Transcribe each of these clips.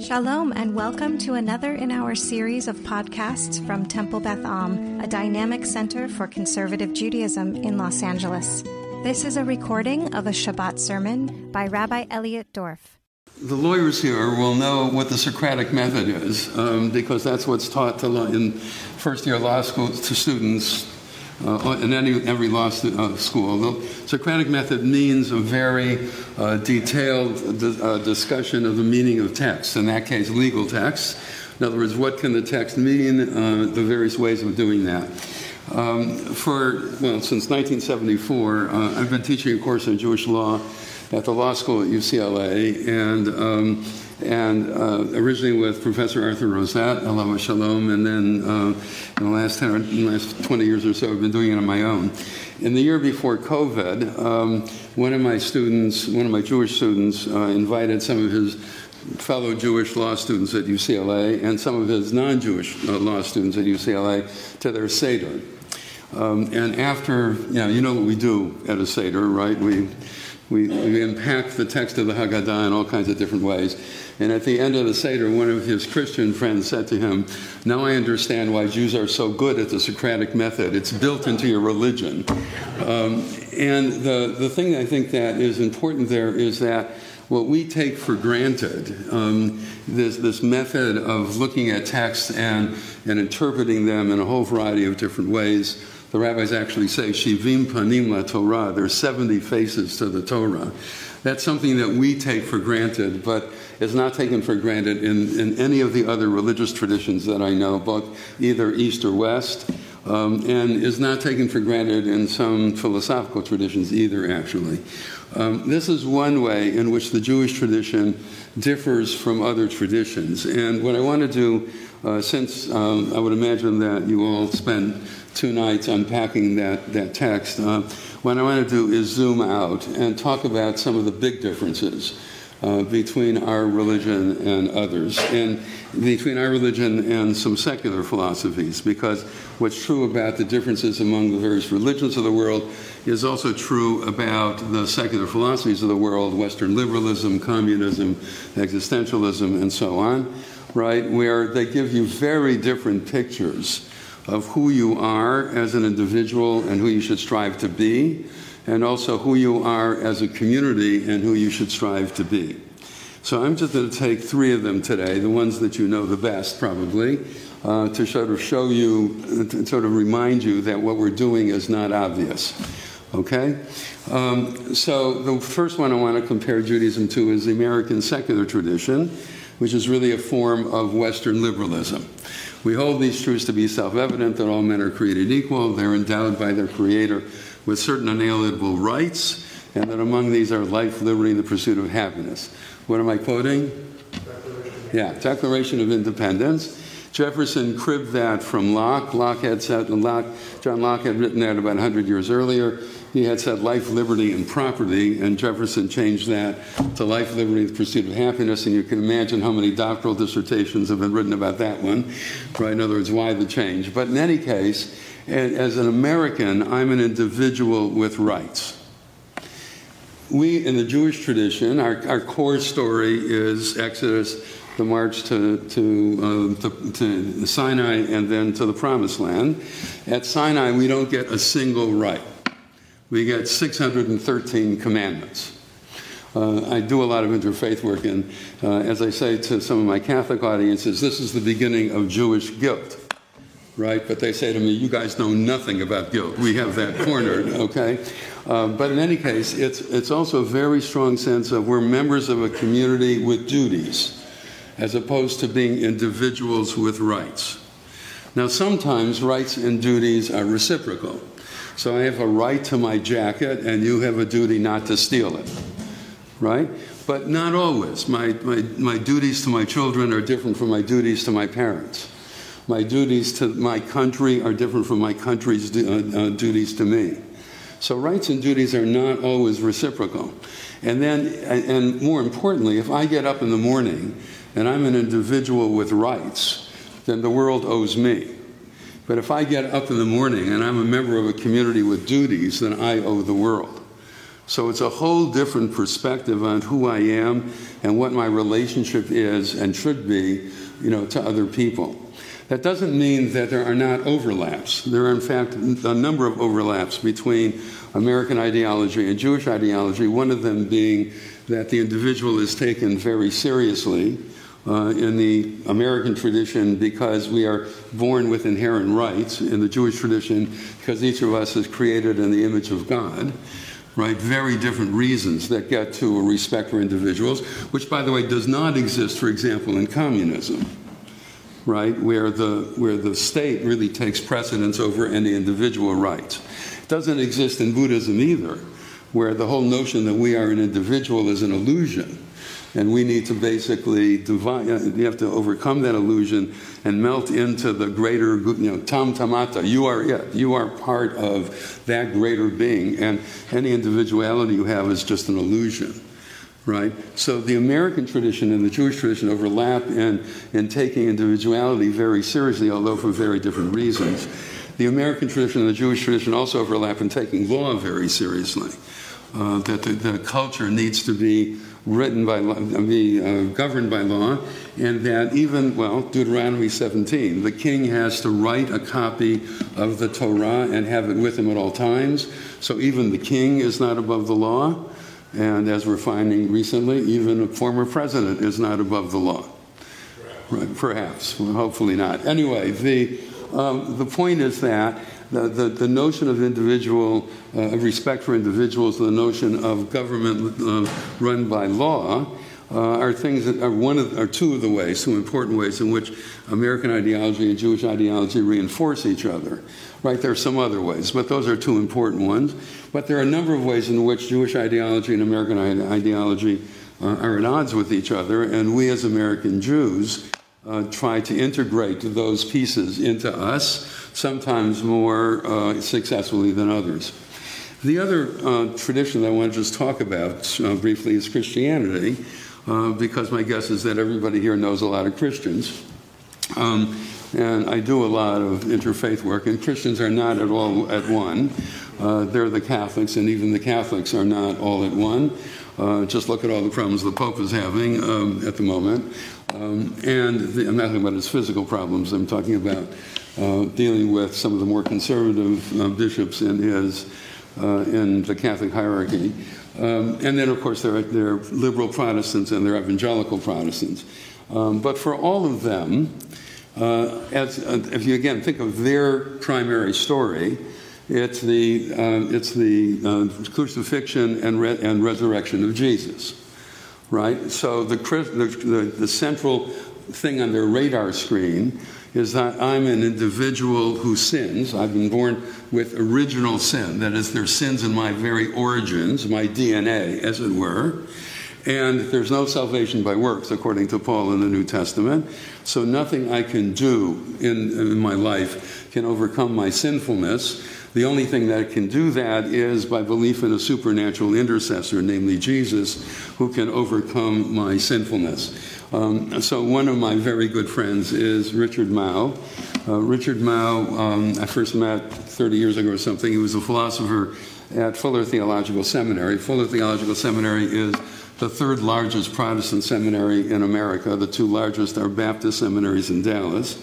Shalom, and welcome to another in our series of podcasts from Temple Beth Am, a dynamic center for conservative Judaism in Los Angeles. This is a recording of a Shabbat sermon by Rabbi Elliot Dorff. The lawyers here will know what the Socratic method is um, because that's what's taught in first year law school to students uh, in any, every law uh, school. The Socratic method means a very uh, detailed di- uh, discussion of the meaning of text, in that case, legal text. In other words, what can the text mean, uh, the various ways of doing that. Um, for, well, since 1974, uh, I've been teaching a course in Jewish law at the law school at UCLA, and um, and uh, originally with Professor Arthur Rosett, Alama Shalom, and then uh, in the last 10 or last 20 years or so, I've been doing it on my own. In the year before COVID, um, one of my students, one of my Jewish students, uh, invited some of his fellow Jewish law students at UCLA and some of his non-Jewish uh, law students at UCLA to their Seder. Um, and after, you know, you know what we do at a Seder, right? We, we, we unpack the text of the Haggadah in all kinds of different ways. And at the end of the Seder, one of his Christian friends said to him, Now I understand why Jews are so good at the Socratic method. It's built into your religion. Um, and the, the thing I think that is important there is that what we take for granted, um, this, this method of looking at texts and, and interpreting them in a whole variety of different ways, the rabbis actually say, Shivim Panim La Torah, there are 70 faces to the Torah. That's something that we take for granted, but is not taken for granted in, in any of the other religious traditions that I know, both either East or West, um, and is not taken for granted in some philosophical traditions either, actually. Um, this is one way in which the Jewish tradition differs from other traditions. And what I want to do, uh, since um, I would imagine that you all spend two nights unpacking that, that text, uh, what I want to do is zoom out and talk about some of the big differences uh, between our religion and others, and between our religion and some secular philosophies, because what's true about the differences among the various religions of the world is also true about the secular philosophies of the world Western liberalism, communism, existentialism, and so on, right? Where they give you very different pictures of who you are as an individual and who you should strive to be and also who you are as a community and who you should strive to be. So I'm just going to take three of them today, the ones that you know the best probably, uh, to sort of show you, to sort of remind you that what we're doing is not obvious. Okay? Um, so the first one I want to compare Judaism to is the American secular tradition, which is really a form of Western liberalism. We hold these truths to be self evident that all men are created equal, they're endowed by their Creator with certain unalienable rights, and that among these are life, liberty, and the pursuit of happiness. What am I quoting? Yeah, Declaration of Independence. Jefferson cribbed that from Locke. Locke had said, Locke, John Locke had written that about 100 years earlier. He had said life, liberty, and property, and Jefferson changed that to life, liberty, and the pursuit of happiness. And you can imagine how many doctoral dissertations have been written about that one, right? In other words, why the change? But in any case, as an American, I'm an individual with rights. We, in the Jewish tradition, our, our core story is Exodus, the march to, to, uh, to, to Sinai and then to the Promised Land. At Sinai, we don't get a single right, we get 613 commandments. Uh, I do a lot of interfaith work, and uh, as I say to some of my Catholic audiences, this is the beginning of Jewish guilt right? But they say to me, you guys know nothing about guilt. We have that cornered, okay? Uh, but in any case, it's, it's also a very strong sense of we're members of a community with duties as opposed to being individuals with rights. Now, sometimes rights and duties are reciprocal. So I have a right to my jacket, and you have a duty not to steal it, right? But not always. My, my, my duties to my children are different from my duties to my parents. My duties to my country are different from my country's uh, uh, duties to me. So rights and duties are not always reciprocal. And then, and more importantly, if I get up in the morning and I'm an individual with rights, then the world owes me. But if I get up in the morning and I'm a member of a community with duties, then I owe the world. So it's a whole different perspective on who I am and what my relationship is and should be, you know, to other people. That doesn't mean that there are not overlaps. There are, in fact, a number of overlaps between American ideology and Jewish ideology, one of them being that the individual is taken very seriously uh, in the American tradition because we are born with inherent rights, in the Jewish tradition because each of us is created in the image of God. Right, very different reasons that get to a respect for individuals, which, by the way, does not exist, for example, in communism right, where the, where the state really takes precedence over any individual rights. It doesn't exist in Buddhism either, where the whole notion that we are an individual is an illusion. And we need to basically divide, uh, you have to overcome that illusion and melt into the greater, you know, tam tamata. You are it. You are part of that greater being. And any individuality you have is just an illusion right? So the American tradition and the Jewish tradition overlap in, in taking individuality very seriously, although for very different reasons. The American tradition and the Jewish tradition also overlap in taking law very seriously. Uh, that the, the, culture needs to be written by law, be uh, governed by law, and that even well, Deuteronomy 17, the king has to write a copy of the Torah and have it with him at all times. So even the king is not above the law. And as we're finding recently, even a former president is not above the law. Right, perhaps, well, hopefully not. Anyway, the, um, the point is that the, the, the notion of individual, uh, respect for individuals, the notion of government uh, run by law, uh, are things that are one of, are two of the ways, two important ways in which American ideology and Jewish ideology reinforce each other. Right, there are some other ways, but those are two important ones. But there are a number of ways in which Jewish ideology and American ideology uh, are at odds with each other, and we as American Jews uh, try to integrate those pieces into us, sometimes more uh, successfully than others. The other uh, tradition that I want to just talk about uh, briefly is Christianity, uh, because my guess is that everybody here knows a lot of Christians. Um, and I do a lot of interfaith work, and Christians are not at all at one. Uh, they're the Catholics, and even the Catholics are not all at one. Uh, just look at all the problems the Pope is having um, at the moment. Um, and the, I'm not talking about his physical problems, I'm talking about uh, dealing with some of the more conservative uh, bishops in, his, uh, in the Catholic hierarchy. Um, and then, of course, there are, there are liberal Protestants and there are evangelical Protestants. Um, but for all of them, uh, as, if you again think of their primary story, it's the, uh, it's the uh, crucifixion and, re- and resurrection of Jesus, right? So the, the, the central thing on their radar screen is that I'm an individual who sins. I've been born with original sin, that is, there's sins in my very origins, my DNA, as it were. And there's no salvation by works, according to Paul in the New Testament. So nothing I can do in, in my life can overcome my sinfulness. The only thing that can do that is by belief in a supernatural intercessor, namely Jesus, who can overcome my sinfulness. Um, so, one of my very good friends is Richard Mouw. Uh, Richard Mouw, um, I first met 30 years ago or something. He was a philosopher at Fuller Theological Seminary. Fuller Theological Seminary is the third largest Protestant seminary in America. The two largest are Baptist seminaries in Dallas.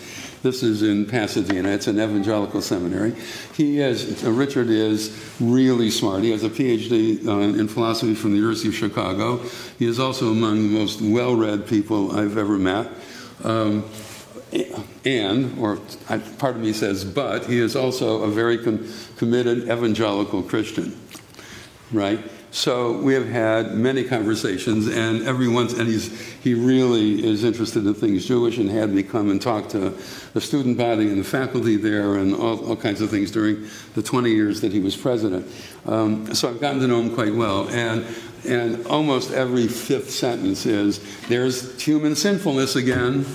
This is in Pasadena. It's an evangelical seminary. He is, uh, Richard is really smart. He has a PhD uh, in philosophy from the University of Chicago. He is also among the most well read people I've ever met. Um, and, or part of me says, but, he is also a very com- committed evangelical Christian, right? So we have had many conversations, and every once, and he's he really is interested in things Jewish, and had me come and talk to the student body and the faculty there, and all, all kinds of things during the 20 years that he was president. Um, so I've gotten to know him quite well, and and almost every fifth sentence is, "There's human sinfulness again."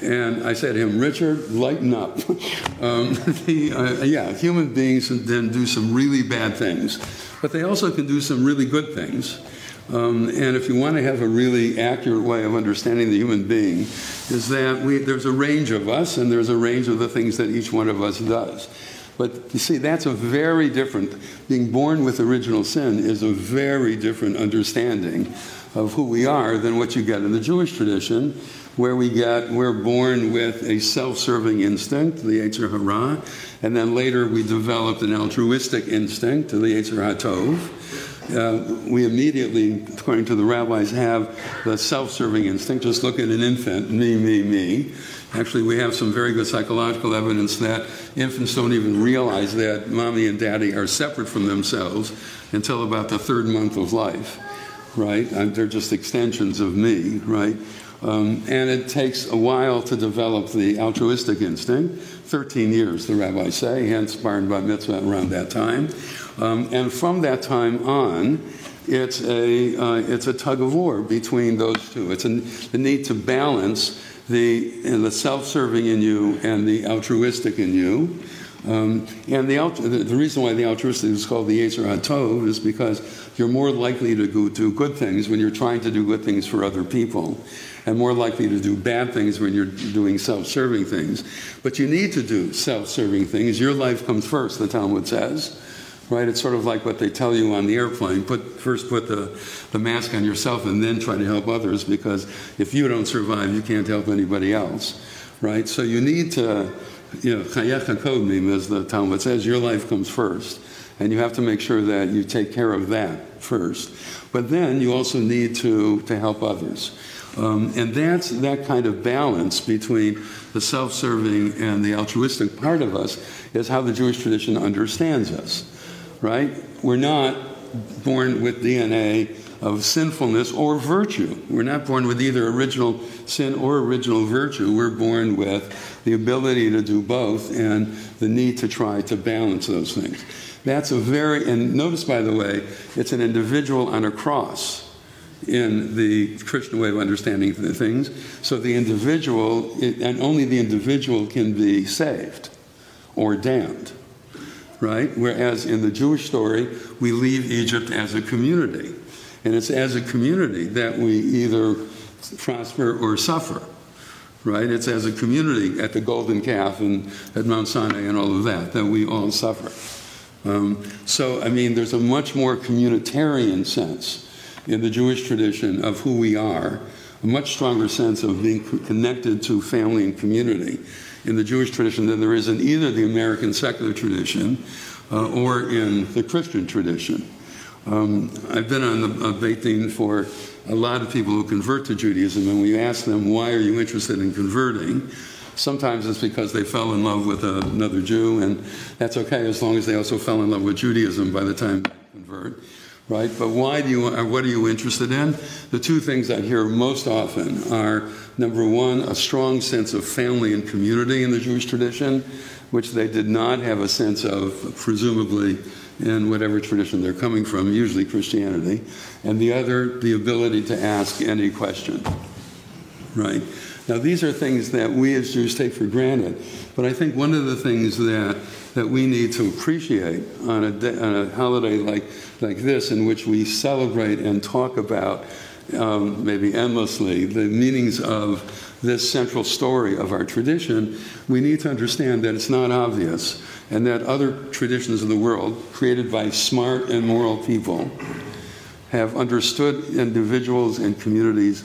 And I said to him, Richard, lighten up. um, the, uh, yeah, human beings then do some really bad things but they also can do some really good things. Um, and if you want to have a really accurate way of understanding the human being, is that we, there's a range of us and there's a range of the things that each one of us does. But you see, that's a very different, being born with original sin is a very different understanding of who we are than what you get in the Jewish tradition, where we get, we're born with a self serving instinct, the Yetzer Hara, and then later we developed an altruistic instinct, the Yetzer HaTov. Uh, we immediately, according to the rabbis, have the self serving instinct. Just look at an infant, me, me, me. Actually, we have some very good psychological evidence that infants don't even realize that mommy and daddy are separate from themselves until about the third month of life, right? And they're just extensions of me, right? Um, and it takes a while to develop the altruistic instinct 13 years, the rabbis say, hence bar and bat mitzvah around that time. Um, and from that time on, it's a, uh, it's a tug of war between those two. It's a, the need to balance the, the self serving in you and the altruistic in you. Um, and the, the, reason why the altruistic is called the Yetzer HaTov is because you're more likely to do good things when you're trying to do good things for other people, and more likely to do bad things when you're doing self serving things. But you need to do self serving things. Your life comes first, the Talmud says right? It's sort of like what they tell you on the airplane. Put first put the, the mask on yourself and then try to help others because if you don't survive, you can't help anybody else, right? So you need to, you know, chayecha kodmim, as the Talmud says, your life comes first. And you have to make sure that you take care of that first. But then you also need to, to help others. Um, and that's that kind of balance between the self serving and the altruistic part of us is how the Jewish tradition understands us right? We're not born with DNA of sinfulness or virtue. We're not born with either original sin or original virtue. We're born with the ability to do both and the need to try to balance those things. That's a very, and notice by the way, it's an individual on a cross in the Christian way of understanding things. So the individual, and only the individual can be saved or damned right? Whereas in the Jewish story, we leave Egypt as a community. And it's as a community that we either prosper or suffer, right? It's as a community at the Golden Calf and at Mount Sinai and all of that that we all suffer. Um, so, I mean, there's a much more communitarian sense in the Jewish tradition of who we are, a much stronger sense of being connected to family and community in the Jewish tradition than there is in either the American secular tradition uh, or in the Christian tradition. Um, I've been on the Beit for a lot of people who convert to Judaism, and we ask them, why are you interested in converting? Sometimes it's because they fell in love with another Jew, and that's okay as long as they also fell in love with Judaism by the time they convert right? But why do you, uh, what are you interested in? The two things I hear most often are number one, a strong sense of family and community in the Jewish tradition, which they did not have a sense of, presumably, in whatever tradition they're coming from, usually Christianity. And the other, the ability to ask any question, right? Now, these are things that we as Jews take for granted, but I think one of the things that, that we need to appreciate on a, on a holiday like, like this, in which we celebrate and talk about, um, maybe endlessly, the meanings of this central story of our tradition, we need to understand that it's not obvious and that other traditions of the world, created by smart and moral people, have understood individuals and communities